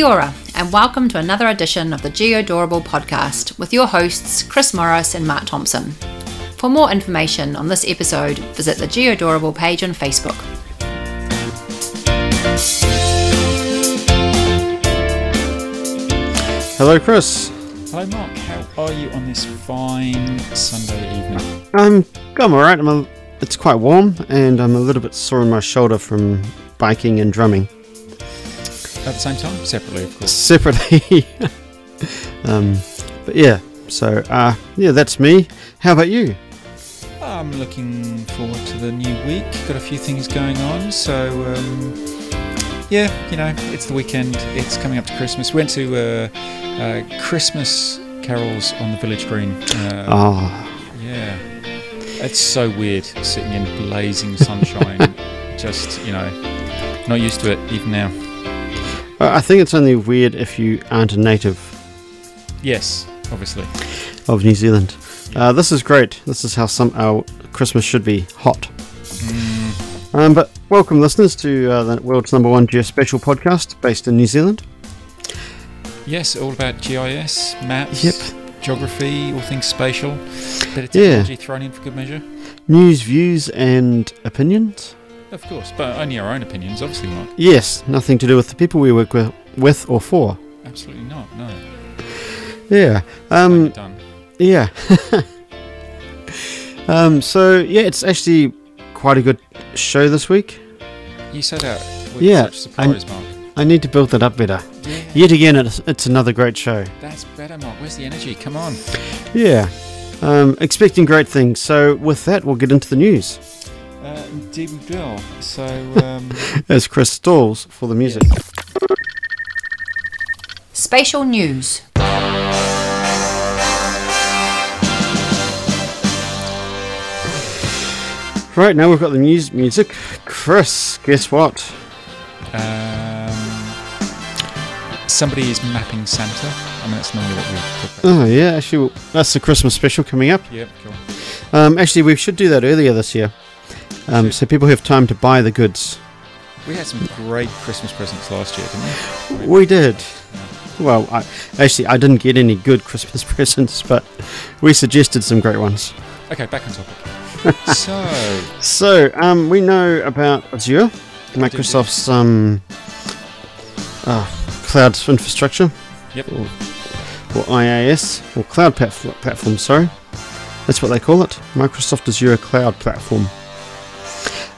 Kia ora, and welcome to another edition of the Geodorable podcast with your hosts Chris Morris and Mark Thompson. For more information on this episode, visit the Geodorable page on Facebook. Hello, Chris. Hello, Mark. How are you on this fine Sunday evening? Um, I'm I'm all right. I'm a, it's quite warm, and I'm a little bit sore in my shoulder from biking and drumming At the same time, separately, of course. separately. um, but yeah, so uh, yeah, that's me. How about you? I'm looking forward to the new week. Got a few things going on, so um, yeah, you know, it's the weekend. It's coming up to Christmas. We Went to uh, uh, Christmas carols on the village green. Uh, Oh, Yeah, it's so weird sitting in blazing sunshine. just you know, not used to it even now. I I think it's only weird if you aren't a native Yes, obviously. of New Zealand. Uh, this is great. This is how some our Christmas should be hot. Mm, Um, but welcome, listeners, to uh, the world's number one geospatial podcast based in New Zealand. Yes, all about GIS, maps, Yep. geography, all things spatial. Bit of Yeah. technology thrown in for good measure. News, views, and opinions. Of course, but only our own opinions, obviously not. Yes, nothing to do with the people we work with, with or for. Absolutely not, no. Yeah. Um, done. Yeah. um. So yeah, it's actually quite a good show this week. You said that with Yeah, surprise, Mark. I need to build that up better. Yeah, Yet again, it's, it's another great show. that's better, Mark. Where's the energy? Come on. Yeah. Um, expecting great things. So with that, we'll get into the news. Uh, indeed, we. So, um, As Chris stalls for the music. Spatial news. Right now, we've got the news music. Chris, guess what? um, somebody is mapping Santa. I mean, that's normally what we talk about. Oh yeah, actually, that's the Christmas special coming up. Yep, cool. Um, actually, we should do that earlier this year, um, so people have time to buy the goods. We had some great Christmas presents last year, didn't we? We did. Well, I, actually, I didn't get any good Christmas presents, but we suggested some great ones. Okay, back on topic. so, So, um, we know about Azure, Microsoft's um, uh, cloud infrastructure, Yep. or, or IaaS, or cloud platf- platform. Sorry, that's what they call it. Microsoft Azure Cloud Platform,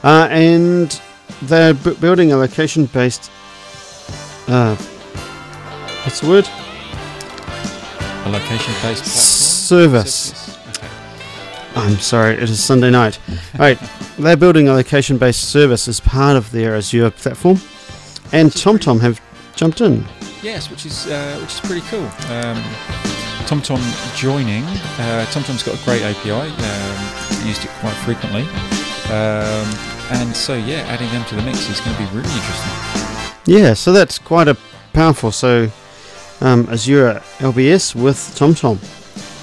uh, and they're bu- building a location-based. Uh, what's the word? a location-based platform Service. Okay. I'm sorry, it is Sunday night. Right, they're building a location-based service as part of their Azure platform, and TomTom have jumped in. Yes, which is uh, which is pretty cool. Um, TomTom joining. Uh, TomTom's got a great API. Um, used it quite frequently. Um, and so yeah, adding them to the mix is going to be really interesting. Yeah, so that's quite a powerful. So um, Azure LBS with TomTom.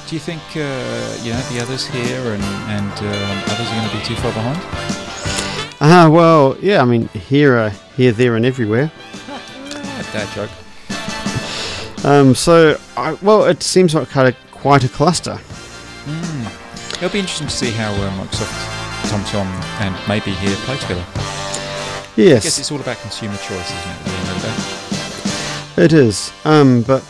Do you think uh, you know the others here and and um, others are going to be too far behind? Ah, well, yeah. I mean, here, uh, here, there, and everywhere. Dad joke. Um, so, I, well, it seems like kind of quite a cluster. Mm. It'll be interesting to see how uh, Microsoft, TomTom, and maybe here play together. Yes. I guess Yes, it's all about consumer choice, isn't it? At the end of the day? it is. Um, but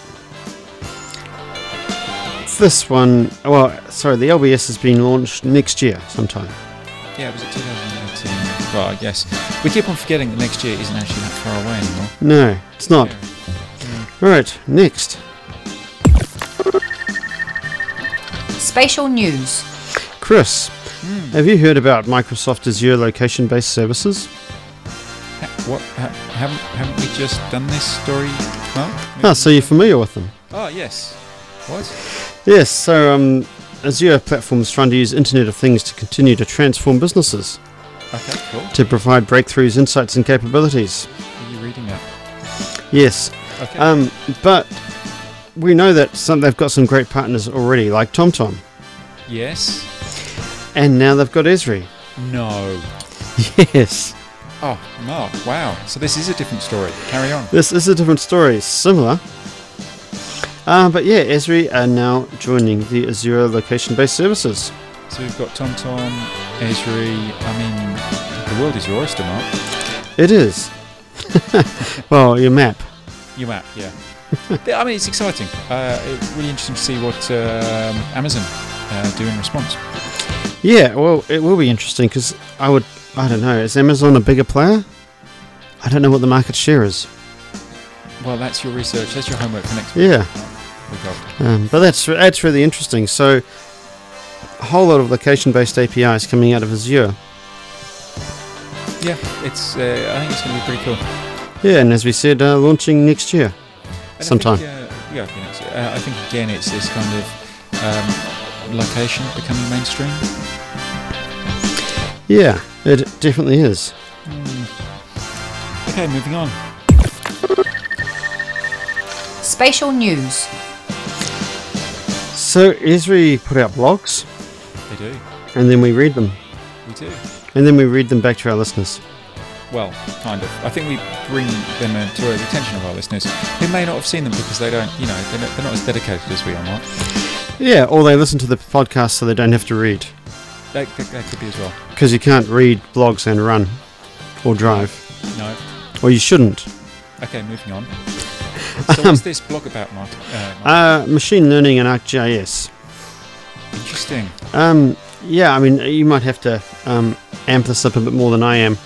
this one, well, sorry, the LBS has been launched next year sometime. Yeah, it was it 2018? Well, I guess we keep on forgetting that next year isn't actually that far away anymore. No, it's not. Yeah. Right, next. Spatial news. Chris, Mm. have you heard about Microsoft Azure location based services? Ha- what? Ha- haven't haven't we just done this story? Mark? Ah, so you're familiar with them? Oh yes. What? Yes, so um, Azure platform is trying to use Internet of Things to continue to transform businesses, Okay, cool. to provide breakthroughs, insights, and capabilities. Are you reading that? Yes, Okay. um, but we know that some, they've got some great partners already, like TomTom, yes. And now they've got Esri. No. Yes. Oh, Mark, wow. So this is a different story. Carry on. This is a different story, similar. Uh, but yeah, Esri are now joining the Azure location-based services. So we've got TomTom, Esri. I mean, the world is your oyster, Mark. It is. well, your map. Your map, yeah. I mean, it's exciting. Uh, it's really interesting to see what um, Amazon uh, do in response. Yeah, well, it will be interesting because I would, I don't know, is Amazon a bigger player? I don't know what the market share is. Well, that's your research. That's your homework for next week. Yeah, um, but that's that's really interesting. So, a whole lot of location-based APIs coming out of Azure. Yeah, it's. Uh, I think it's going to be pretty cool. Yeah, and as we said, uh, launching next year. And Sometime. I think, uh, yeah, okay, next year. Uh, I think again, it's this kind of um, location becoming mainstream. Yeah, it definitely is. Okay, moving on. Spatial news. So Esri put out blogs, They do. and then we read them, We do. and then we read them back to our listeners. Well, kind of. I think we bring them uh, to the attention of our listeners who may not have seen them because they don't, you know, they're not, they're not as dedicated as we are, Mark. Yeah, or they listen to the podcast so they don't have to read, That, that, that could be as well. because you can't read blogs and run, or drive, No. or you shouldn't. Okay, moving on. So what's this blog about, Mark? Uh, Mark? Uh, machine learning and ArcGIS. Interesting. Um, yeah, I mean, you might have to um, amp this up a bit more than I am.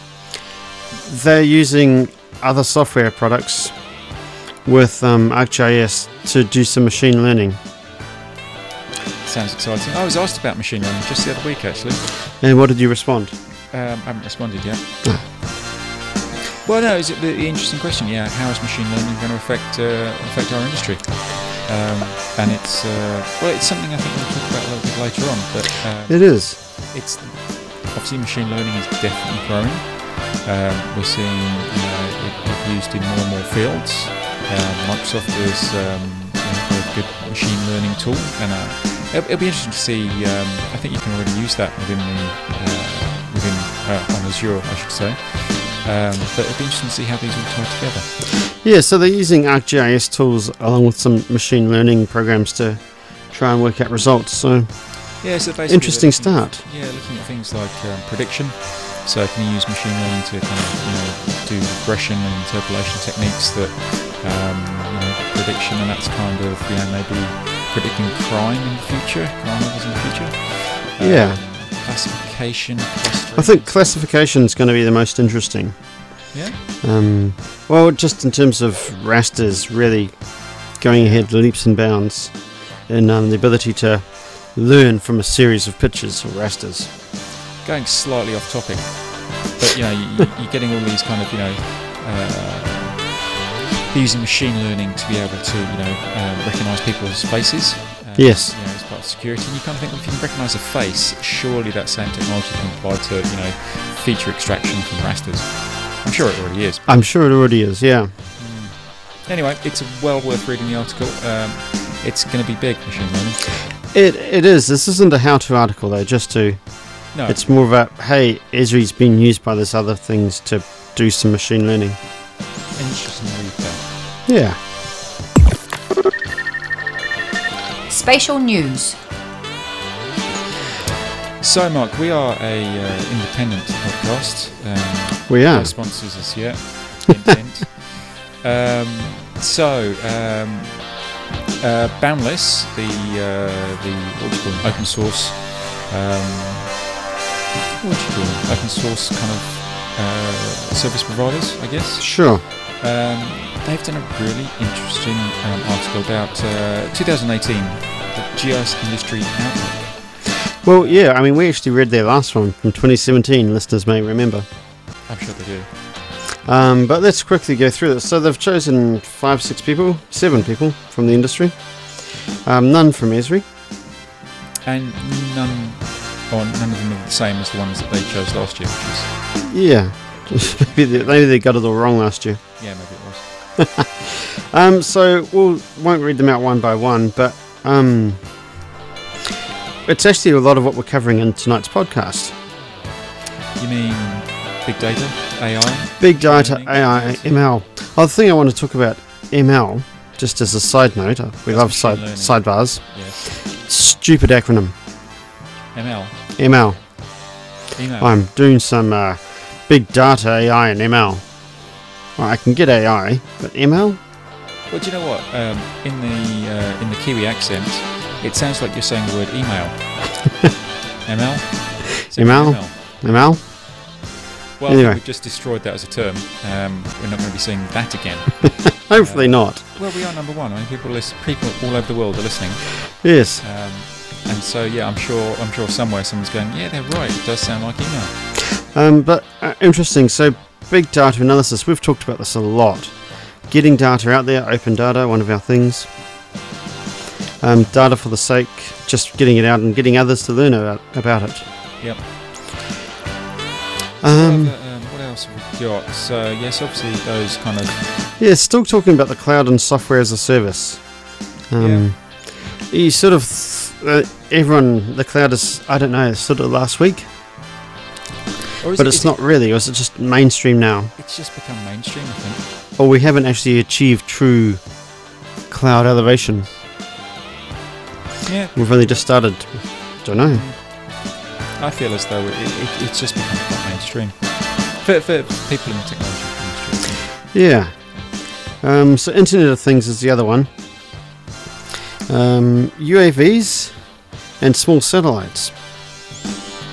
They're using other software products with um, ArcGIS to do some machine learning. Sounds exciting. I was asked about machine learning just the other week, actually. And what did you respond? Um, I haven't responded yet. Ah. Well, no, is it the, the interesting question? Yeah, how is machine learning going to affect uh, affect our industry? Um, and it's uh, well, it's something I think we'll talk about a little bit later on. But uh, It is. it's obviously machine learning is definitely growing. Um, we're seeing you know, it, it used in more and more fields. Um, Microsoft is um, a good machine learning tool, and uh, it'll, it'll be interesting to see. Um, I think you can already use that within the uh, within uh, on Azure, I should say. Um, but it'll be interesting to see how these all tie together. Yeah, so they're using ArcGIS tools along with some machine learning programs to try and work out results. So Yeah, so basically interesting they're at- start. Yeah, looking at things like um, prediction. So can you use machine learning to kind of you know do regression and interpolation techniques that um, you know prediction, and that's kind of you know maybe predicting crime in the future, crime levels in the future. Yeah. Classification. I think classification is going to be the most interesting. Yeah. Um, well, just in terms of rasters, really going ahead leaps and bounds in um, the ability to learn from a series of pictures or rasters. Going slightly off topic, but you know you, you're getting all these kind of you know. Uh, using machine learning to be able to, you know, uh, recognise people's faces. Uh, Yes. You know, as part of security, and you kind of think, well, if you can recognise a face, surely that same technology can apply to, you know, feature extraction from rasters. I'm sure it already is. I'm sure it already is, yeah. Anyway, it's well worth reading the article. Um, it's going to be big, machine learning. It, it is. This isn't a how to article, though, just to. No, It's more about hey, Esri's been used by this other things to do some machine learning. Interesting read though. Yeah. Spatial news. So, Mark, we are a uh, independent podcast. Um, We are. No sponsors as yet. Hint, hint. um, so, um, uh, Boundless, the uh, the what do you call them? Open source. Um, what do you call them? Open source kind of uh, service providers, I guess. Sure. They've done a really interesting um, article about uh, 2018, the GIS industry outlook. Well, yeah, I mean, we actually read their last one from 2017, listeners may remember. I'm sure they do. Um, but let's quickly go through this. So they've chosen five, six people, seven people from the industry, um, none from Esri. And none, or none of them are the same as the ones that they chose last year, which is Yeah, maybe, they, got it all wrong last year. yeah, maybe. Um, so we'll won't read them out one by one, but um, it's actually a lot of what we're covering in tonight's podcast. You mean big data, AI. Big data, AI, ML. Oh, the thing I want to talk about ML, just as a side note, uh, we That's love side, learning. sidebars. Yeah. Stupid acronym, ML. ML. Email. I'm doing some uh, big data, AI, and ML. Well, I can get AI, but ML? Well, do you know what? Um, in the uh, in the Kiwi accent, it sounds like you're saying the word email. ML. Email? email? ML? Well, Anyway. we've just destroyed that as a term. Um, we're not going to be saying that again. Hopefully not. Well, we are number one. I mean, people listen, people all over the world are listening. Yes. Um, and so, yeah, I'm sure, I'm sure somewhere someone's going, yeah, they're right. It does sound like email. Um, but uh, interesting. So, big data analysis. We've talked about this a lot. Getting data out there, open data, one of our things. Um, data for the sake, just getting it out and getting others to learn about, about it. Yep. Um, what, other, um, what else have we got? So, yes, obviously those kind of yeah, still talking about the cloud and software as a service. Um, You sort of, uh, everyone, the cloud is, I don't know, sort of last week, Or but it- it's not really. Or is it just mainstream now? It's just become mainstream, I think. Or we haven't actually achieved true cloud elevation. Yeah, We've only just started. Don't know. I feel as though it, it, it's just become quite mainstream for, for people in the technology industry. Yeah. Um, so Internet of Things is the other one. Um, UAVs and small satellites.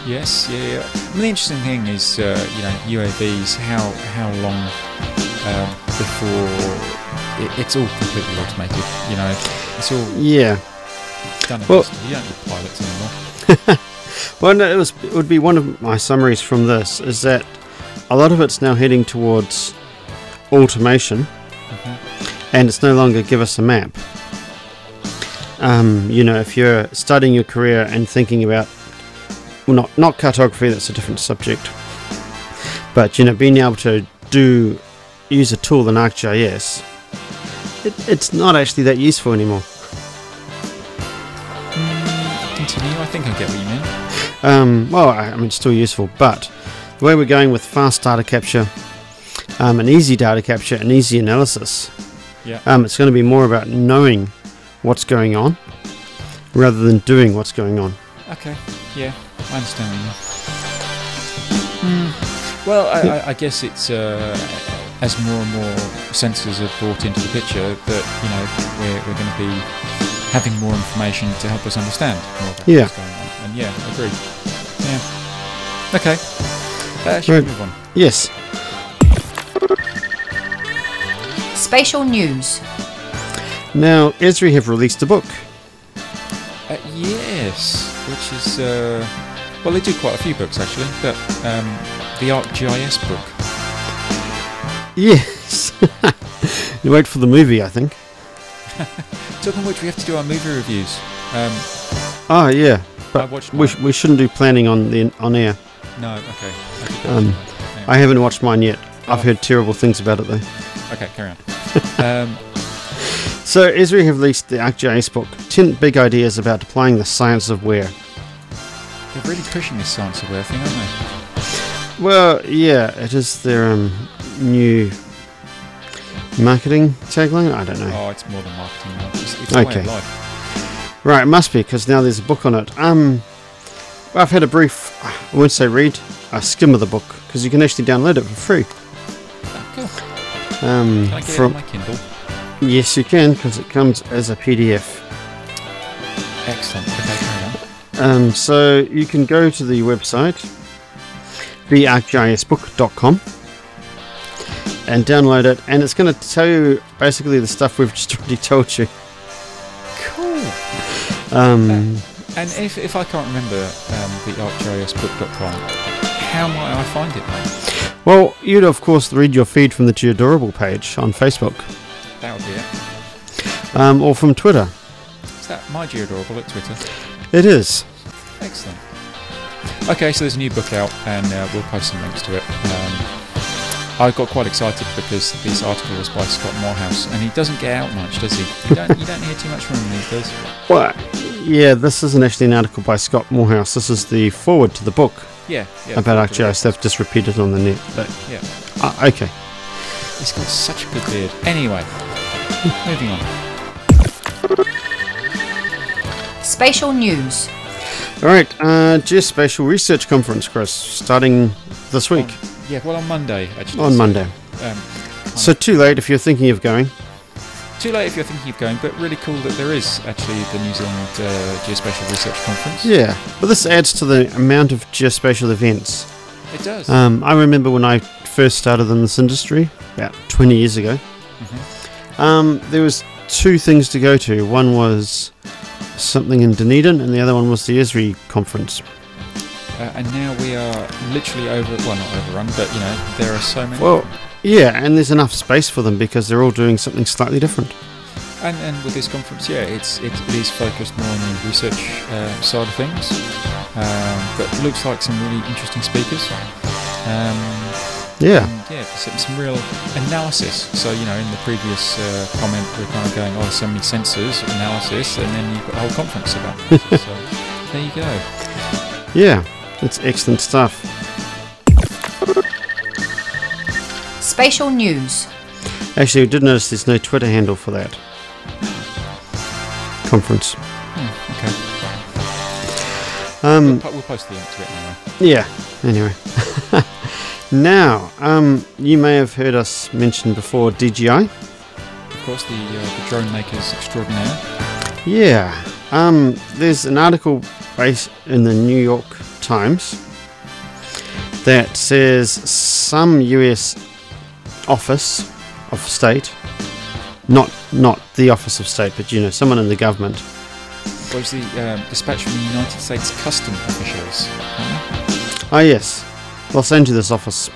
Yes, yeah, yeah. The interesting thing is, uh, you know, UAVs. How how long um, before it, it's all completely automated? You know, it's all Yeah. done. Well- you don't need pilots anymore. Well, no, it, was, it would be one of my summaries from this is that a lot of it's now heading towards automation Mhm. and it's no longer give us a map. Um, you know, if you're starting your career and thinking about, well, not not cartography, that's a different subject, but you know, being able to do use a tool in ArcGIS, it, it's not actually that useful anymore. Continue. I think I get what you mean. Um, well, I, I mean, it's still useful, but the way we're going with fast data capture, um, and easy data capture, and easy analysis, Yeah. um, it's going to be more about knowing what's going on rather than doing what's going on. Okay. Yeah, I understand what you mean. Hmm. Well, I, I, I guess it's uh, as more and more sensors are brought into the picture that you know we're, we're going to be having more information to help us understand more about Yeah. what's going on. And yeah, agreed. Yeah. Okay. Uh, should Right. we move on? Yes. Spatial news. Now, Esri have released a book. Uh, yes, which is uh, well, they do quite a few books actually, but um, the ArcGIS book. Yes. you wait for the movie, I think. Talking of which, we have to do our movie reviews. Um, Oh, yeah. But we, sh- we shouldn't do planning on the on air. No, okay. I Um. Anyway. I haven't watched mine yet. I've Oh. heard terrible things about it though. Okay, carry on. um, So, Esri have released the ArcGIS book 10 Big Ideas About Applying the Science of Where. They're really pushing this science of where thing, aren't they? Well, yeah, it is their um, new marketing tagline. I don't know. Oh, it's more than marketing. It's, it's Okay. of life. Right, it must be because now there's a book on it. Um, well, I've had a brief, I won't say read, a skim of the book because you can actually download it for free. Oh, cool. Um, Can I get it from on my Kindle? yes, you can because it comes as a PDF. Excellent. Okay, carry on. Um, so you can go to the website, thearcgisbook.com, and download it, and it's going to tell you basically the stuff we've just already told you. Cool. Um, And if, if I can't remember um, the arcgisbook.com, how might I find it, mate? well, you'd of course read your feed from the Geodorable page on Facebook, That would be it. um, or from Twitter. Is that my Geodorable at Twitter? It is. Excellent. Okay, so there's a new book out, and uh, we'll post some links to it. Um, I got quite excited because this article was by Scott Morehouse, and he doesn't get out much, does he? You don't, you don't hear too much from him these days. Well, yeah, this isn't actually an article by Scott Morehouse. This is the foreword to the book. Yeah, yeah. about ArcGIS. They've just repeated on the net. But Yeah. uh, okay. He's got such a good beard. Anyway, moving on. Spatial news. All right. Uh, Geospatial Research Conference, Chris, starting this week On- yeah, well, on Monday, actually. on so, Monday. Um, So too late if you're thinking of going. too late if you're thinking of going, but really cool that there is actually the New Zealand uh, Geospatial Research Conference. Yeah, but this adds to the amount of geospatial events. It does. Um, I remember when I first started in this industry about 20 years ago. Mhm. Um, there was two things to go to. One was something in Dunedin, and the other one was the Esri conference. Uh, and now we are literally over, well, not overrun, but you know, there are so many. Well, yeah, and there's enough space for them because they're all doing something slightly different. And, and with this conference, yeah, it's it, it is focused more on the research uh, side of things, um, but looks like some really interesting speakers. Um, Yeah, and yeah, some, some real analysis. So you know, in the previous uh, comment, we're kind of going, oh, so many sensors analysis, and then you've got a whole conference about this. so there you go. yeah, it's excellent stuff. Spatial news. Actually, we did notice there's no Twitter handle for that conference. Hmm, okay, Um, we'll, po- we'll post the link to it anyway. Yeah, anyway. now, um, you may have heard us mention before DJI. Of course, the uh, the drone makers extraordinaire. Yeah, um, there's an article based in the New York Times that says some US office of state, not not the office of state, but you know, someone in the government, was the um, dispatch from the United States Custom officials. Oh yes, Los Angeles office.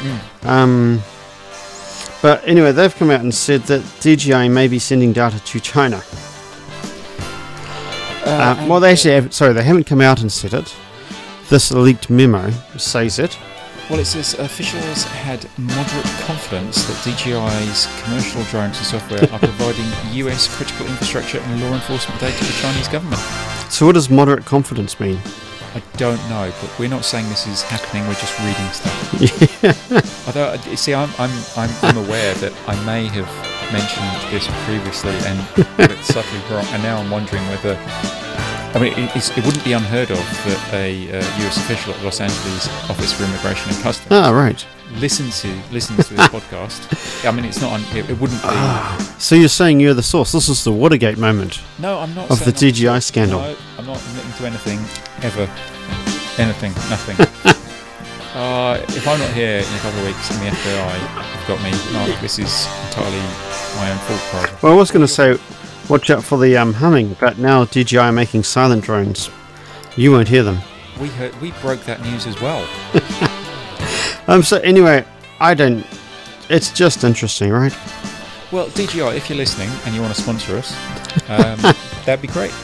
Mm. Um, but anyway, they've come out and said that DJI may be sending data to China. Uh, and, well, they uh, actually have, sorry, they haven't come out and said it. This leaked memo says it. Well, it says officials had moderate confidence that DJI's commercial drones and software are providing US critical infrastructure and law enforcement data to the Chinese government. So, what does moderate confidence mean? I don't know, but we're not saying this is happening. We're just reading stuff. Although, uh, see, I'm, I'm, I'm, I'm aware that I may have mentioned this previously and got it subtly wrong, and now I'm wondering whether. I mean, it, it wouldn't be unheard of that a uh, US official at Los Angeles Office for Immigration and Customs Ah, right. listens to listens to this podcast. I mean, it's not. Un, it, it wouldn't be. Ah, so you're saying you're the source. This is the Watergate moment. no, I'm not. of the DJI scandal. No, not admitting to anything ever. Anything. Nothing. uh, if I'm not here in a couple of weeks and the FBI have got me, this is entirely my own fault. Probably. Well, I was going to say, watch out for the um, humming, but now DJI are making silent drones. You won't hear them. We heard, we broke that news as well. Um. So anyway, I don't. It's just interesting, right? Well, DJI, if you're listening and you want to sponsor us, um, that'd be great.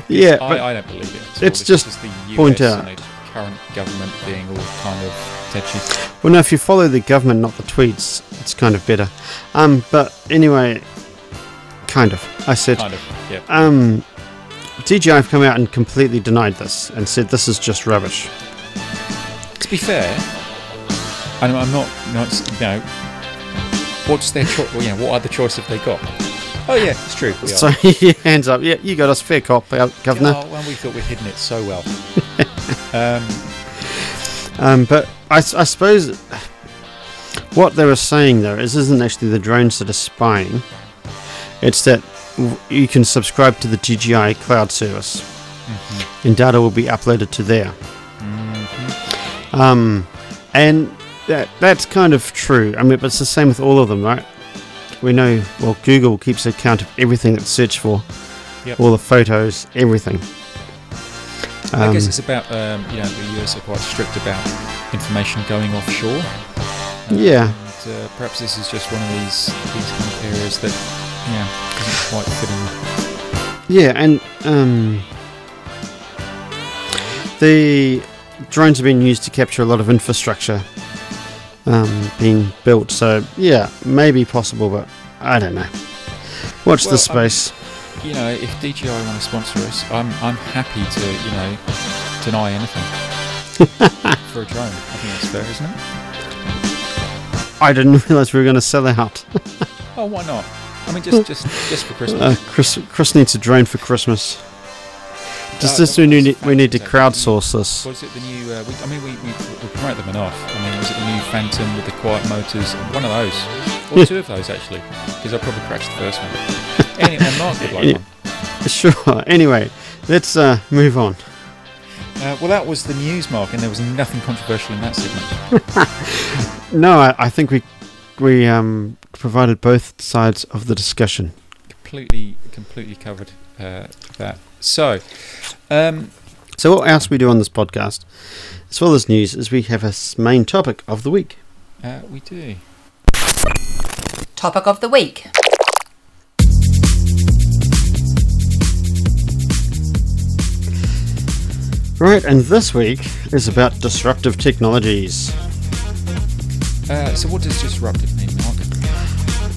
Yeah. I, I don't believe it. at all. Let's This just US point out. current government being all kind of tetchy. Well, no, if you follow the government, not the tweets, it's kind of better. Um, but anyway, kind of. I said, Kind of. Yeah. um, DJI have come out and completely denied this and said this is just rubbish. To be fair, and I'm not, not you know, what's their choice? Well, yeah, what other choice have they got? Oh yeah, it's true. We So hands up. Yeah, you got us fair cop governor. Oh, well, we thought we'd hidden it so well. um, Um, but I suppose what they were saying though is isn't actually the drones that are spying. It's that you can subscribe to the DJI cloud service, mhm, and data will be uploaded to there. mhm. Um, and that that's kind of true. I mean, but it's the same with all of them, right? We know. Well, Google keeps account of everything that's searched for, Yep. all the photos, everything. I guess Um, it's about um, you know the US are quite strict about information going offshore. Um, Yeah. And, uh, perhaps this is just one of these these kind of areas that yeah isn't quite fitting. Yeah, and um, the drones have been used to capture a lot of infrastructure um, being built. So yeah, maybe possible, but I don't know. Watch Well, this um, space. You know, if DJI want to sponsor us, I'm I'm happy to you know deny anything. for a drone. I think that's fair, isn't it? I didn't realise we were going to sell out. Oh, why not? I mean, just just just for Christmas. Uh, Chris, Chris needs a drone for Christmas. Just Uh, this, we need, we need to crowdsource this. Was it the new? Uh, we, I mean, we, we, we promote them enough. I mean, was it the new Phantom with the quiet motors? One of those, or two of those actually, because I probably crashed the first one. anyway, Mark would like one. Sure. Anyway, let's uh, move on. Uh, well, that was the news, Mark, and there was nothing controversial in that segment. No, I, I think we we um, provided both sides of the discussion. Completely, completely covered uh, that. So, um, So what else we do on this podcast, as well as news, is we have a s- main topic of the week. uh, we do. Topic of the week. Right, and this week is about disruptive technologies. Uh, so, what does disruptive mean, Mark?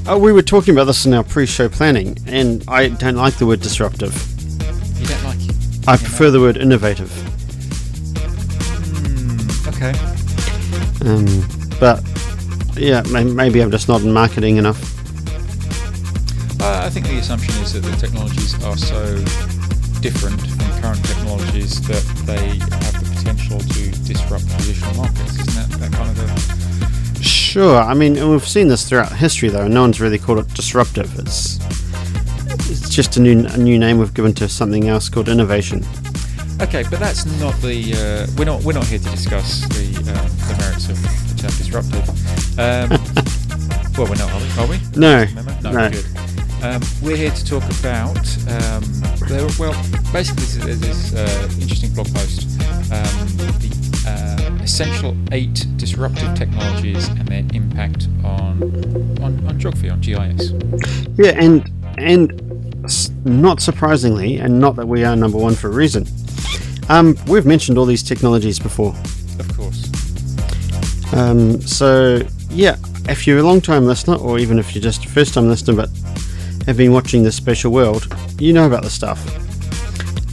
Uh, we were talking about this in our pre-show planning, and I don't like the word disruptive. You don't like it? I prefer the word innovative. Hmm, okay. Um, but yeah, may- maybe I'm just not in marketing enough. Uh, I think the assumption is that the technologies are so different from current technologies that they have the potential to disrupt traditional markets. Isn't that, that kind of the. Sure, I mean we've seen this throughout history, though. and No one's really called it disruptive. It's it's just a new a new name we've given to something else called innovation. Okay, but that's not the. Uh, we're not. We're not here to discuss the, um, the merits of the term disruptive. Um, well, we're not, are we? Are we? No, No, no. good. Um, we're here to talk about. Um, there, well, basically, this is there's this uh, interesting blog post. Um, the uh, essential eight disruptive technologies and their impact on on, on geography, on GIS. Yeah, and and not surprisingly, and not that we are number one for a reason. Um, we've mentioned all these technologies before. Of course. Um, so yeah, if you're a long time listener, or even if you're just a first time listener but have been watching this special world, you know about the stuff.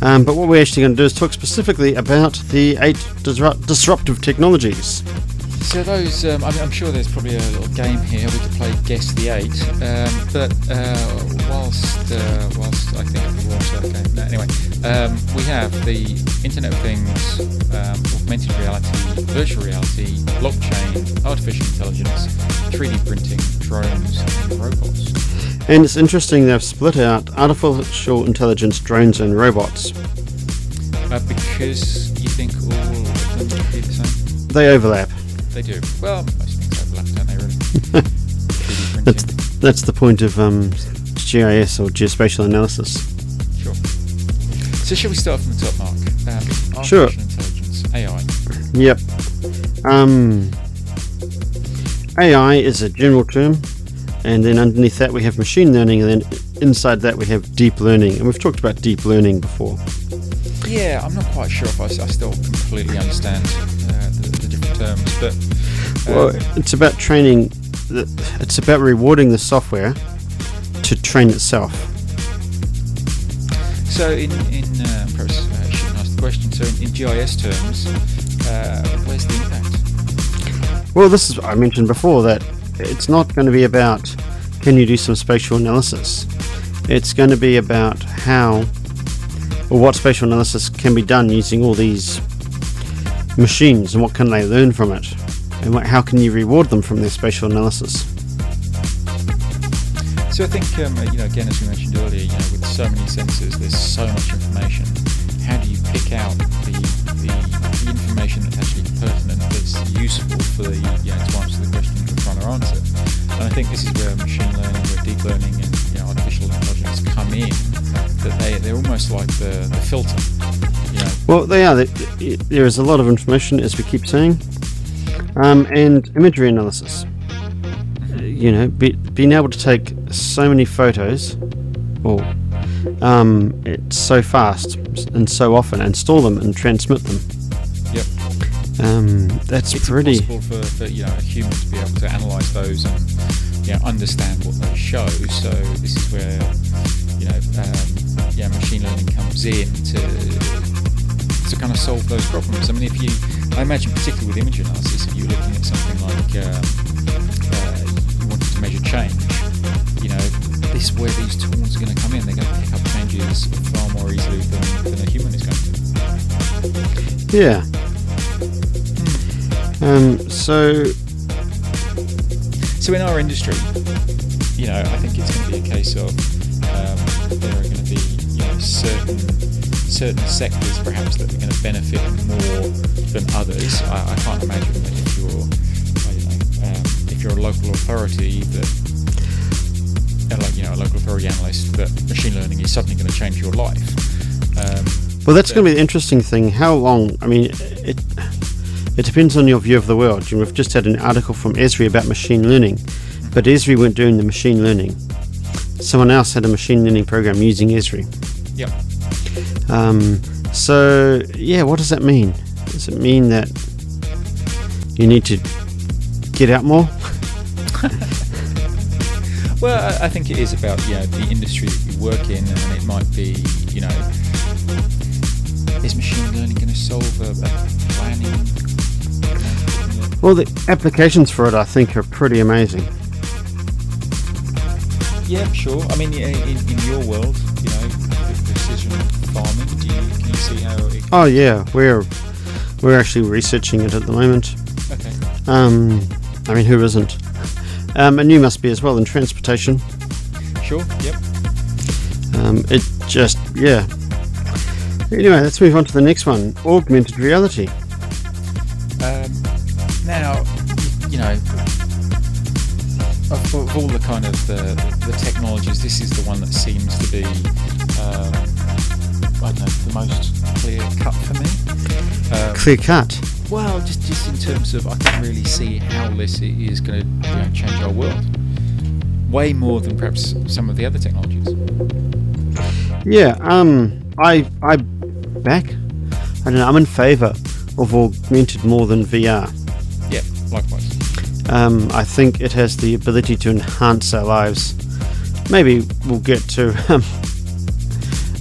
Um, but what we're actually going to do is talk specifically about the eight disrupt- disruptive technologies. So those, um, I I'm sure there's probably a little game here. We could play guess the eight, um, but uh, whilst uh, whilst I think of the water game. No, anyway, um, we have the Internet of Things, um, augmented reality, virtual reality, blockchain, artificial intelligence, 3D printing, drones, and robots. And it's interesting they've split out artificial intelligence, drones, and robots. Uh, because you think all of them be the same? They overlap. They do. Well, most things overlap, don't they? Really. 3D That's that's the point of um, GIS or geospatial analysis. Sure. So shall we start from the top, Mark? Um, Sure. artificial intelligence, AI. Yep. Um, AI is a general term, and then underneath that we have machine learning, and then inside that we have deep learning. And we've talked about deep learning before. Yeah, I'm not quite sure if I still completely understand uh, the, the different terms, but um, Well, it's about training. The, it's about rewarding the software to train itself. so in in uh, perhaps I shouldn't ask the question. So in, in GIS terms, uh, where's the impact? Well, this is I mentioned before that it's not going to be about can you do some spatial analysis. It's going to be about how or what spatial analysis can be done using all these machines and what can they learn from it and what, how can you reward them from their spatial analysis. So I think um, you know again as we mentioned earlier, you know with so many sensors, there's so much information. How do you pick out the, the, information that's actually pertinent, that's useful for the you know, to answer the question answer? And I think this is where machine learning, where deep learning, and you know, artificial intelligence come in. That they they're almost like the, the filter. You know, Well, they are. There is a lot of information, as we keep saying, um, and imagery analysis. You know, be, being able to take so many photos, or um, it's so fast and so often, and store them and transmit them. Um, that's it's pretty. impossible for, for you know a human to be able to analyze those and you know understand what they show. So this is where you know um, yeah machine learning comes in to to kind of solve those problems. I mean, if you I imagine, particularly with image analysis, if you're looking at something like um, uh, you wanted to measure change, you know, this is where these tools are going to come in. They're going to pick up changes far more easily than, than a human is going to. Yeah. Um, so So in our industry, you know, I think it's going to be a case of um, there are going to be you know, certain certain sectors perhaps that are going to benefit more than others. I, I can't imagine that if you're know, um, if you're a local authority that like you know a local authority analyst that machine learning is suddenly going to change your life. Um, Well, that's going to be the interesting thing. How long? I mean, it it depends on your view of the world. We've just had an article from Esri about machine learning, but Esri weren't doing the machine learning. Someone else had a machine learning program using Esri. yeah. Um, so, yeah, what does that mean? Does it mean that you need to get out more? Well, I, I think it is about you know the industry that you work in, and it might be you know is machine learning going to solve a, a planning? Well, the applications for it, I think, are pretty amazing. Yeah, sure. I mean, in, in your world, you know, with precision farming, do you, can you see how it? Oh, yeah, we're we're actually researching it at the moment. Okay. Um, I mean, who isn't? Um, and you must be as well in transportation. Sure. Yep. Um, it just, yeah. Anyway, let's move on to the next one augmented reality. Of, of all the kind of the, the technologies, this is the one that seems to be, um, I don't know, the most clear cut for me. Um, Clear cut. well, just just in terms of, I can really see how this is going to you know, change our world. Way more than perhaps some of the other technologies. Yeah, um, I, I back. I don't know, I'm in favour of augmented more than VR. Um, I think it has the ability to enhance our lives. Maybe we'll get to, um,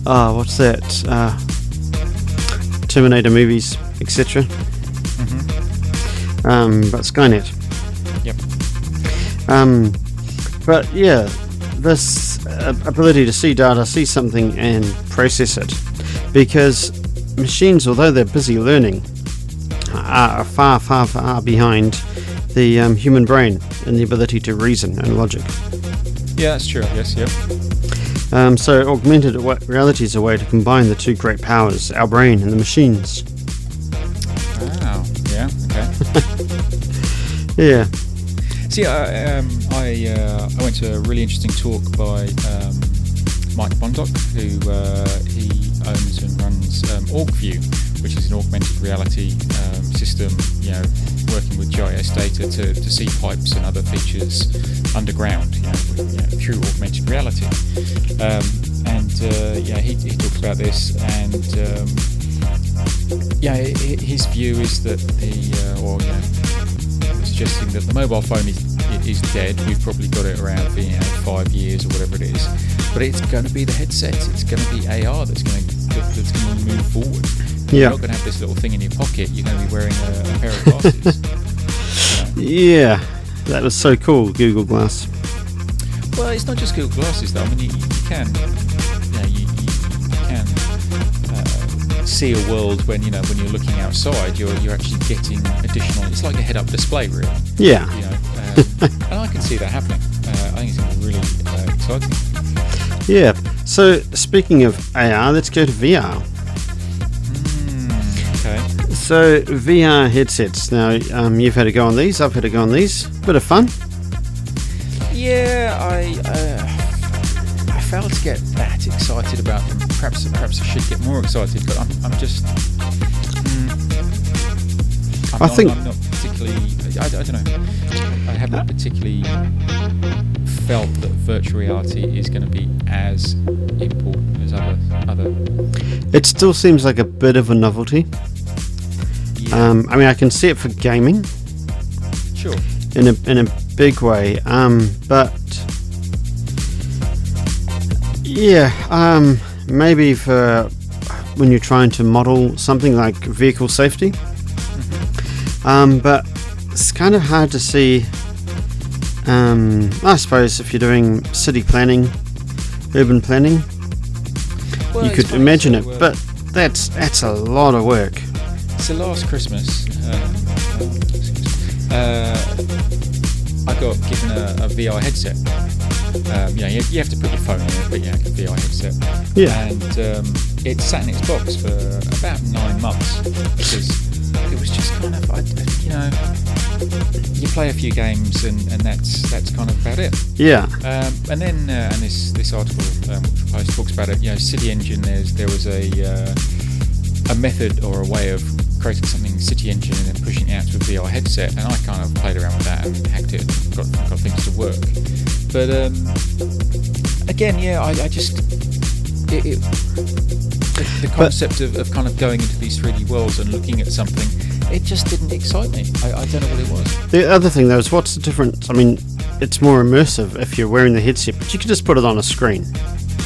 oh, what's that? Uh, Terminator movies, etc. hmm Um, but Skynet. Yep. Um, but yeah, this uh, ability to see data, see something, and process it, because machines, although they're busy learning, are far, far, far behind the um, human brain and the ability to reason and logic. Yeah, that's true. Yes. Yep. Um, so, augmented reality is a way to combine the two great powers, our brain and the machines. Wow. Yeah. Okay. Yeah. See, I, um, I, uh, I went to a really interesting talk by um, Mike Bondock, who uh, he owns and runs um, AugView, which is an augmented reality um, system, you know, working with GIS data to, to see pipes and other features underground, you know, with, you know through augmented reality. Um, and uh, yeah, he, he talked about this, and um, yeah, hi- hi- his view is that the, uh, or you know, suggesting that the mobile phone is is dead. We've probably got it around for you know, five years or whatever it is, but it's going to be the headset. It's going to be AR that's going to that's going to move forward. Yeah. You're not going to have this little thing in your pocket. You're going to be wearing a, a pair of glasses. You know? Yeah. That was so cool, Google Glass. Well, it's not just Google Glasses, though. I mean, you, you can, you know, you, you, you can uh, see a world when you know when you're looking outside. You're you're actually getting additional. It's like a head-up display, really. Yeah. You know, um, and I can see that happening. Uh, I think it's going to be really uh, exciting. Yeah. So, speaking of AR, let's go to VR. So, VR headsets. Now, um, you've had a go on these, I've had a go on these. Bit of fun. Yeah, I uh, I failed to get that excited about them. Perhaps perhaps I should get more excited, but I'm, I'm just. Mm, I'm I not, think- I'm not particularly. I, I don't know. I haven't particularly felt that virtual reality is going to be as important as other other. It still seems like a bit of a novelty. Um, I mean, I can see it for gaming sure. in a in a big way. Um, but yeah, um, maybe for when you're trying to model something like vehicle safety. Um, but it's kind of hard to see. Um, I suppose if you're doing city planning, urban planning, Well, you could imagine so, it. uh, But that's that's a lot of work. So last Christmas, um, uh, I got given a, a VR headset. Um, you know, you, you have to put your phone in it, but yeah, like a VR headset. Yeah. And um, it sat in its box for about nine months because it was just kind of, I, you know, you play a few games and, and that's that's kind of about it. Yeah. Um, and then, uh, and this this article um, which I post talks about it. You know, City Engine. There's there was a uh, a method or a way of creating something City Engine and then pushing it out to a VR headset. And I kind of played around with that and hacked it, and got got things to work. But um, again, yeah, I, I just it, it, the, the concept of, of kind of going into these 3D worlds and looking at something, it just didn't excite me. I, I don't know what it was. The other thing though is what's the difference? I mean, it's more immersive if you're wearing the headset, but you could just put it on a screen.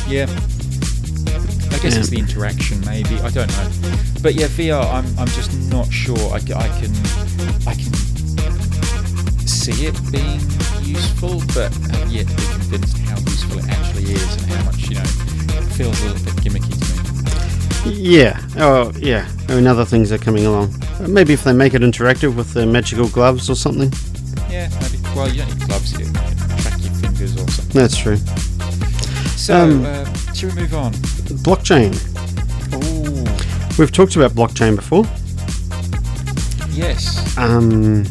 Yeah. I guess Yeah. it's the interaction, maybe. I don't know. But yeah, VR. I'm, I'm just not sure. I, I can I can see it being useful, but have yet to be convinced how useful it actually is and how much you know it feels a little bit gimmicky to me. Yeah. Oh, yeah. I mean, other things are coming along. Uh, Maybe if they make it interactive with the magical gloves or something. Yeah, maybe. Well, you don't need gloves. You can track your fingers or something. That's true. So, Um, uh, should we move on? Blockchain. Oh, We've talked about blockchain before. yes. Um,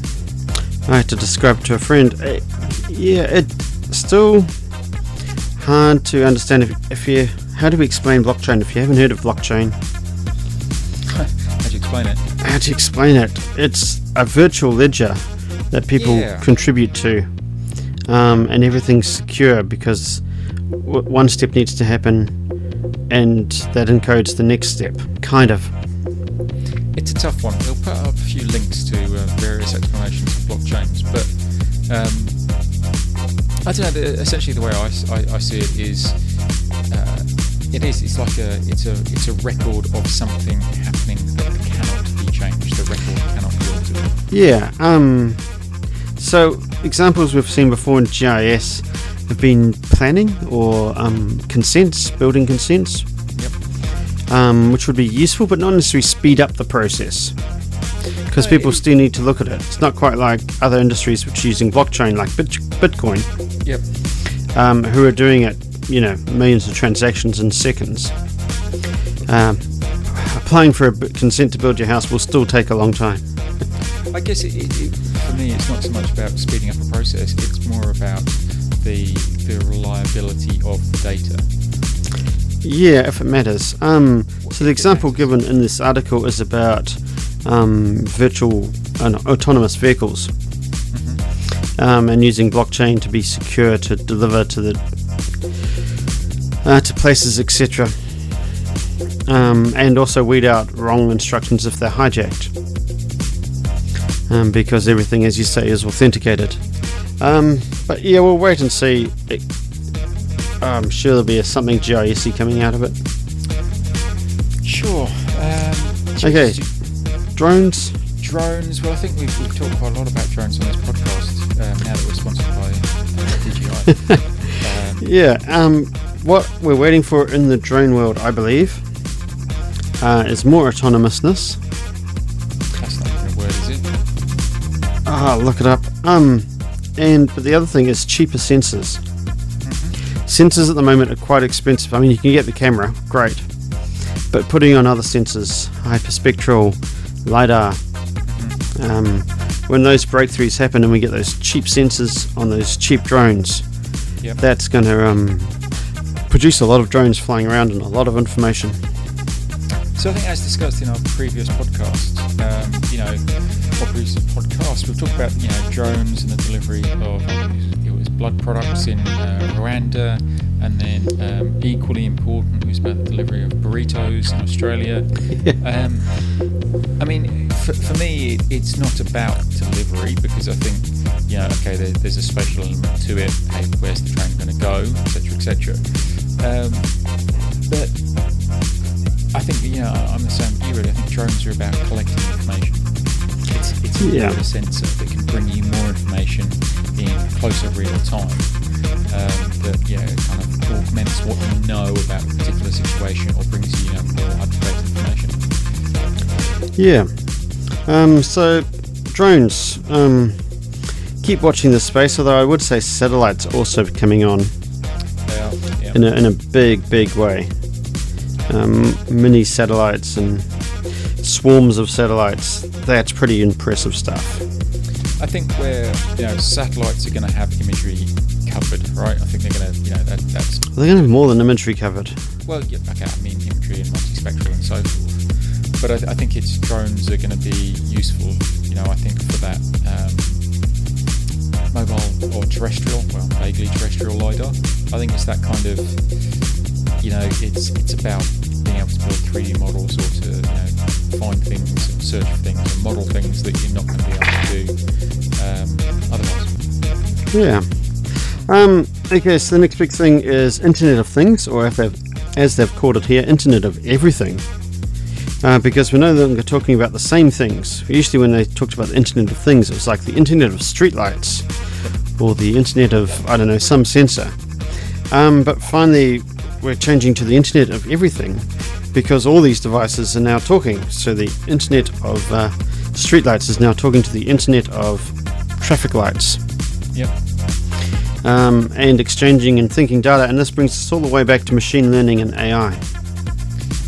I had to describe to a friend. Uh, yeah, it's still hard to understand if, if you. How do we explain blockchain if you haven't heard of blockchain? how do you explain it? How do you explain it? It's a virtual ledger that people Yeah. contribute to, um, and everything's secure because w- one step needs to happen, and that encodes the next step. Kind of. It's a tough one. We'll put up a few links to uh, various explanations of blockchains, but um, I don't know. The, essentially, the way I see it is, uh, it is. It's like a. It's a. It's a record of something happening that cannot be changed. The record cannot be altered. Yeah. Um. So examples we've seen before in GIS have been planning or um, consents, building consents, Yep. um, which would be useful, but not necessarily speed up the process. Because people still need to look at it. It's not quite like other industries which are using blockchain, like Bit- Bitcoin, Yep. um, who are doing it, you know, millions of transactions in seconds. Um, applying for a consent to build your house will still take a long time. I guess it, it, it, for me, it's not so much about speeding up a process. It's more about the the reliability of the data. Yeah, if it matters. Um, so the example given in this article is about um, virtual uh, no, autonomous vehicles um, and using blockchain to be secure to deliver to the uh, to places, etc. Um, and also weed out wrong instructions if they're hijacked, um, because everything, as you say, is authenticated. Um, but yeah, we'll wait and see. It, I'm sure there'll be a, something GIS coming out of it. Sure. Um, Okay. Drones. Drones. Well, I think we've, we've talked quite a lot about drones on this podcast um, now that we're sponsored by uh, DJI. um, Yeah. Um, what we're waiting for in the drone world, I believe, uh, is more autonomousness. that's not even a word, is it? Ah, look it up. Um, and but the other thing is cheaper sensors. Sensors at the moment are quite expensive. I mean, you can get the camera, great, but putting on other sensors, hyperspectral, lidar. Um, when those breakthroughs happen and we get those cheap sensors on those cheap drones, Yep. that's going to um, produce a lot of drones flying around and a lot of information. So I think, as discussed in our previous podcast, um, you know, previous podcast, we've talked about you know drones and the delivery of it was blood products in uh, Rwanda, and then um, equally important was about the delivery of burritos in Australia. Um, I mean, for, for me, it, it's not about delivery because I think, you know, okay, there, there's a spatial element to it. Hey, where's the train going to go, etc., etc. Um, but I think, you know, I'm the same you. Really. I think drones are about collecting information. It's, Yeah. a sensor that can bring you more information in closer real time. Um, that you know kind of augments what you know about a particular situation or brings you, you know, more up-to-date information. Yeah. Um, so, drones. Um, keep watching this space, although I would say satellites are also coming on yeah. in a, in a big, big way. Um, mini satellites and swarms of satellites. That's pretty impressive stuff. I think where you know satellites are going to have imagery covered, right? I think they're going to, you know, that, that's They're going to have more than imagery covered. well, yeah, okay, I mean imagery and multispectral and so forth. But I, I think its drones are going to be useful. You know, I think for that um, mobile or terrestrial, well, vaguely terrestrial lidar. I think it's that kind of, you know, it's it's about able to build 3D models or to you know find things, and search for things, and model things that you're not going to be able to do um, otherwise. Yeah. Um, okay, so the next big thing is Internet of Things, or they've, as they've called it here, Internet of Everything. Uh, because we're no longer talking about the same things. Usually, when they talked about the Internet of Things, it was like the Internet of Streetlights, or the Internet of, I don't know, some sensor. Um, but finally, we're changing to the Internet of Everything, because all these devices are now talking. So the Internet of uh, Streetlights is now talking to the Internet of Traffic lights Yep. um, and exchanging and thinking data. And this brings us all the way back to machine learning and AI.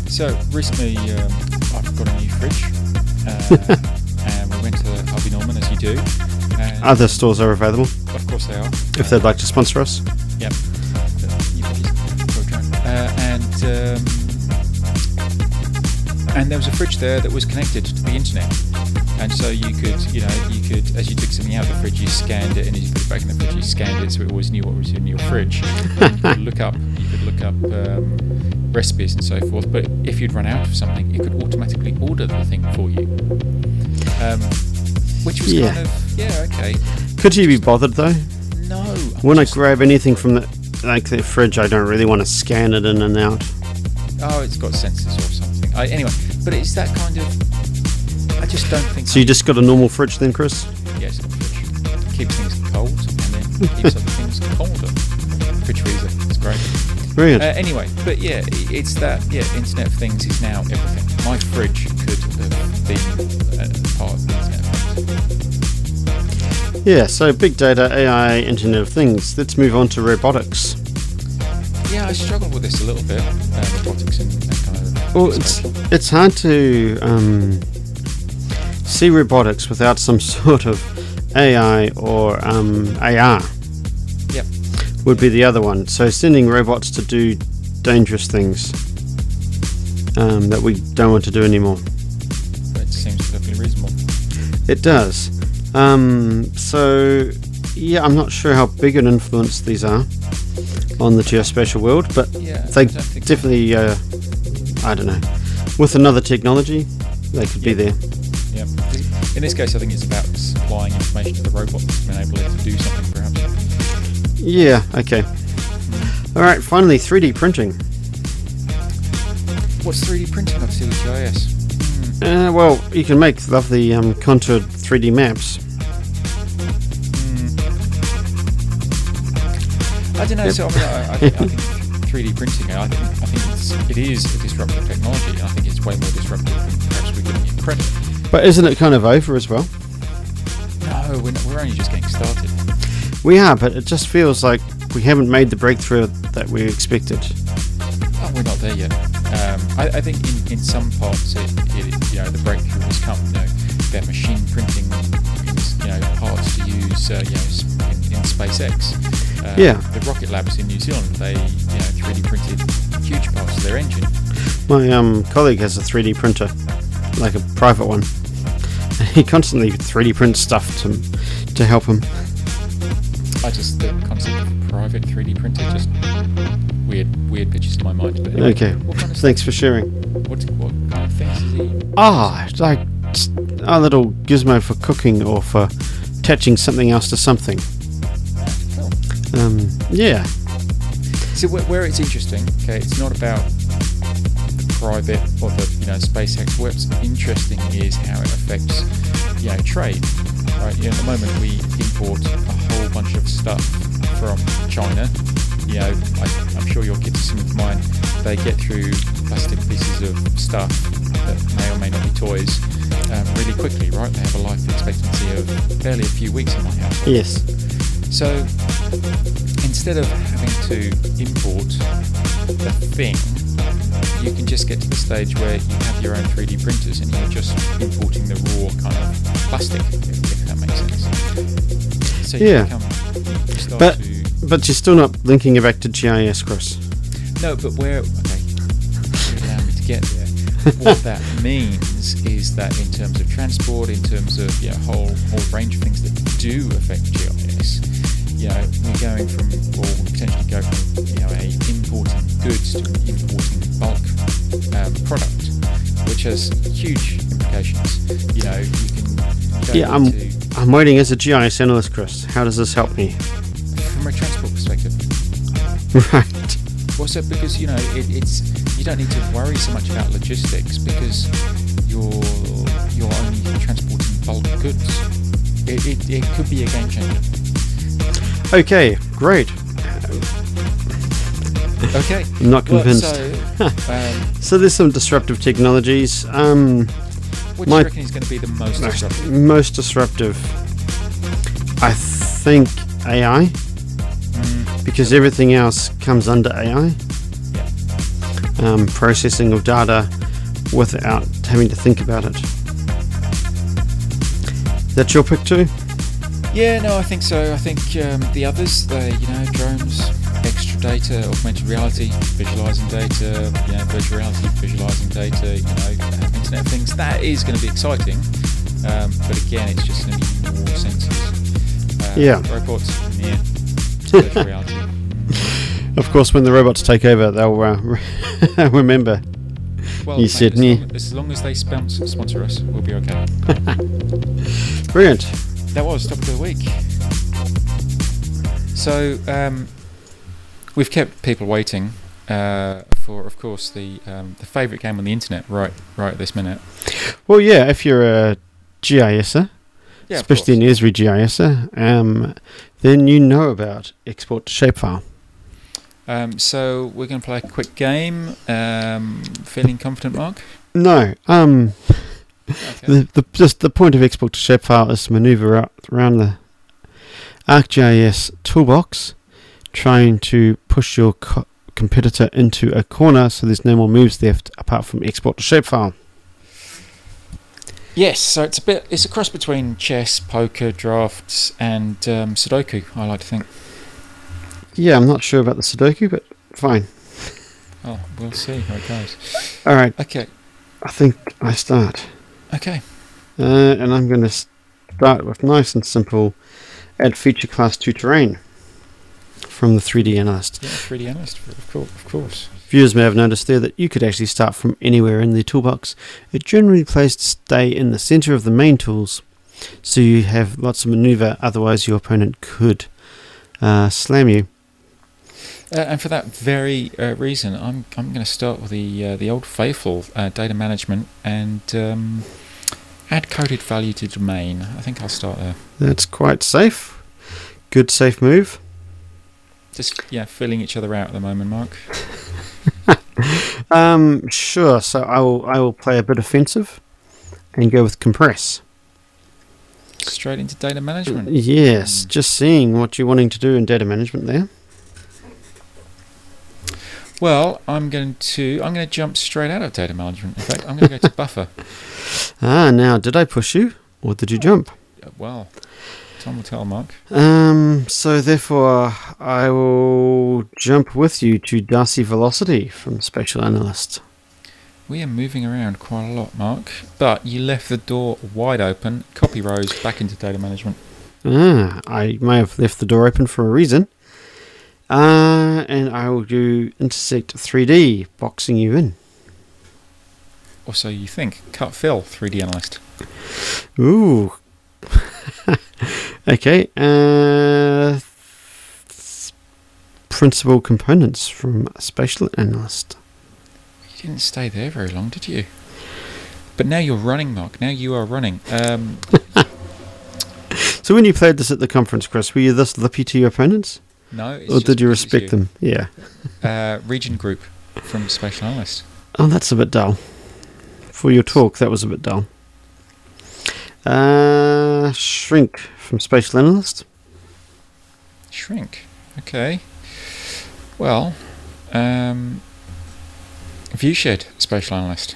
So recently, um, I've got a new fridge, uh, and we went to Harvey Norman as you do. And Other stores are available of course they are. if they'd like to sponsor us. Yep. You can just go drone. Uh, and um, and there was a fridge there that was connected to the internet, and so you could, you know, you could, as you took something out of the fridge, you scanned it, and as you put it back in the fridge, you scanned it, so it always knew what was in your fridge. You could look up, you could look up um, recipes and so forth. But if you'd run out of something, it could automatically order the thing for you. Um, which was Yeah. kind of yeah okay. Could you be bothered though? No. I'm When I grab anything from the like the fridge, I don't really want to scan it in and out. Oh, it's got sensors or something. I, anyway, but it's that kind of. I just don't think. So you just got a normal fridge then, Chris? yeah, it's got a fridge. Keeps things cold and then keeps other things colder. Fridge freezer. It's great. Good. Uh, anyway, but yeah, it's that. Yeah, Internet of Things is now everything. My fridge could have been uh, part of the Internet of Things. yeah. So big data, AI, Internet of Things. Let's move on to robotics. Yeah, I struggled with this a little bit. Uh, robotics and of. Well, it's it's hard to um, see robotics without some sort of AI or um, AR. Yep. Would be the other one. So sending robots to do dangerous things um, that we don't want to do anymore. It seems perfectly reasonable. It does. Um, so yeah, I'm not sure how big an influence these are on the geospatial world, but Yeah, they I don't think- definitely. Uh, I don't know. With another technology, they could be there. Yeah. In this case, I think it's about supplying information to the robot to enable it to do something, perhaps. Yeah, okay. All right, finally, 3D printing. What's 3D printing got to do with GIS? Hmm. Uh, well, you can make lovely um, contoured 3D maps. I don't know. Yep. So I, mean, I, I, think, I think 3D printing. I think I think it's, it is a disruptive technology, and I think it's way more disruptive than perhaps we're giving it credit. But isn't it kind of over as well? No, we're, not, we're only just getting started. We are, but it just feels like we haven't made the breakthrough that we expected. Oh, we're not there yet. Um, I, I think in, in some parts, it, it, you know, the breakthrough has come. You know, they're machine printing, you know, parts to use, uh, you know, in, in SpaceX. Uh, Yeah. The rocket labs in New Zealand, they, you know, 3D printed huge parts of their engine. My um, colleague has a 3D printer, like a private one. He constantly 3D prints stuff to to help him. I just the concept of private 3D printer just weird, weird pictures in my mind. But anyway, Okay, kind of thanks for sharing. What, what kind of things is he? Ah, it's like a little gizmo for cooking or for attaching something else to something. Um, yeah, So where, where it's interesting, okay, it's not about the private or the you know SpaceX. What's interesting is how it affects you know trade. Right, you know, at the moment we import a whole bunch of stuff from China. You know, I, I'm sure your kids are similar to mine. They get through plastic pieces of stuff that may or may not be toys um, really quickly. Right, they have a life expectancy of barely a few weeks in my house. Yes. So instead of having to import the thing, you can just get to the stage where you have your own 3D printers and you're just importing the raw kind of plastic, if, if that makes sense. So you Yeah. become, you start But- to, But you're still not linking it back to GIS, Chris. no, but where, okay, allow me to get there. what that means is that in terms of transport, in terms of you know, whole whole range of things that do affect GIS, you know, we're going from, or we potentially go from, you know, a importing goods to an importing bulk um, product, which has huge implications. You know, you can go Yeah, I'm- I'm waiting as a GIS analyst, Chris. How does this help me? from a transport perspective. Right. Well, so because you know it, it's you don't need to worry so much about logistics because you're you're only transporting bulk goods. It, it, it could be a game changer. Okay, great. Okay. I'm not Well, convinced. so, um, So there's some disruptive technologies. Um, do My- reckon is going to be the most most, disruptive? most disruptive, I think AI, Mm, because everything else comes under AI. yeah. Um, processing of data without having to think about it. That's your pick too? Yeah, no, I think so. I think um, the others, they, you know, drones, extra data, augmented reality, visualizing data, you know, virtual reality, visualizing data, you know, Internet of Things. That is going to be exciting. Um, but again, it's just going to be more sensors. Uh, Yeah. Robots, yeah. Virtual reality. Of course, when the robots take over, they'll uh, remember. Well, You said as, long, as long as they sponsor us, we'll be okay. Brilliant. That was top of the week. So um, we've kept people waiting uh, for, of course, the um, the favourite game on the internet right right this minute. Well, yeah, if you're a GISer, Yeah, especially an. Esri GISer, um, then you know about export to shapefile. Um, so we're going to play a quick game. Um, feeling confident, Mark? No, um, Okay. the, the just the point of export to shapefile is to maneuver around the ArcGIS toolbox, trying to push your co- competitor into a corner so there's no more moves left apart from export to shapefile. Yes, so it's a bit. It's a cross between chess, poker, drafts, and um, Sudoku. I like to think. Yeah, I'm not sure about the Sudoku, but fine. Oh, we'll see how it goes. All right, Okay, I think I start. Okay. Uh, and I'm going to start with nice and simple add feature class to terrain from the 3D analyst. Yeah, 3D analyst, of course. Of course. Viewers may have noticed there that you could actually start from anywhere in the toolbox. It generally plays to stay in the center of the main tools, so you have lots of maneuver, otherwise, your opponent could uh, slam you. Uh, and for that very uh, reason, I'm I'm going to start with the uh, the old faithful uh, data management and um, add coded value to domain. I think I'll start there. That's quite safe. Good safe move. Just yeah, filling each other out at the moment, Mark. Um, sure. So I will I will play a bit offensive and go with compress. Straight into data management. Yes, Mm. just seeing what you're wanting to do in data management there. Well, I'm going to I'm going to jump straight out of data management. In fact, I'm going to go to buffer. Ah, now did I push you or did you jump? Uh, Well, time will tell, Mark. Um, so therefore I will jump with you to Darcy Velocity from Spatial Analyst. We are moving around quite a lot, Mark. But you left the door wide open. Copy rows back into data management. Ah, I may have left the door open for a reason. Uh, and I will do Intersect 3D, boxing you in. Or so you think. Cut fill, 3D analyst. Ooh. okay. Uh, principal components from Spatial Analyst. You didn't stay there very long, did you? But now you're running, Mark. Now you are running. Um, So when you played this at the conference, Chris, were you this lippy to your opponents, no. it's or did you respect them? Yeah. Uh, region group from Spatial Analyst. Oh, that's a bit dull. For your talk, that was a bit dull. Uh, shrink from Spatial Analyst. Shrink. Okay. Well, um, Viewshed Spatial Analyst.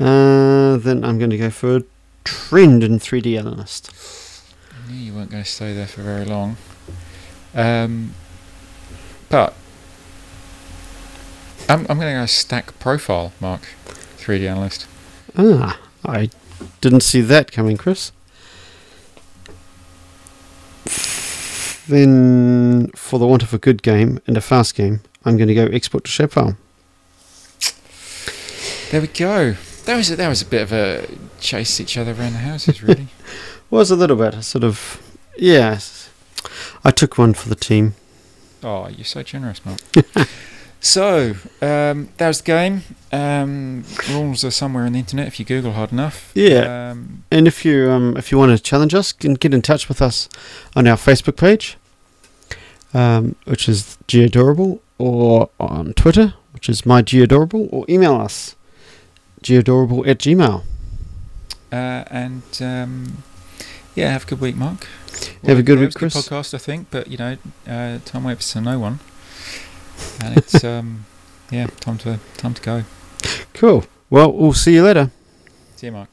Uh, then I'm going to go for trend in 3D Analyst. I knew you weren't going to stay there for very long. Um, but I'm, I'm going to go stack profile, Mark. 3D Analyst. Ah, I didn't see that coming, Chris. Then, for the want of a good game and a fast game, I'm going to go export to shapefile. There we go. That was a, that was a bit of a chase each other around the houses, really. Was a little bit, sort of, yes. I took one for the team. oh, you're so generous, Mark. so um, that was the game. Um, rules are somewhere on the internet if you Google hard enough. Yeah. Um, And if you um, if you want to challenge us, can get in touch with us on our Facebook page, um, which is Geodorable, or on Twitter, which is my Geodorable, or email us geodorable at gmail. uh, and um, yeah, have a good week, Mark. Have a good week, Chris. Good podcast, I think, but you know, uh, time waits for no one, and it's um, yeah, time to time to go. Cool. Well, we'll see you later. See you, Mark.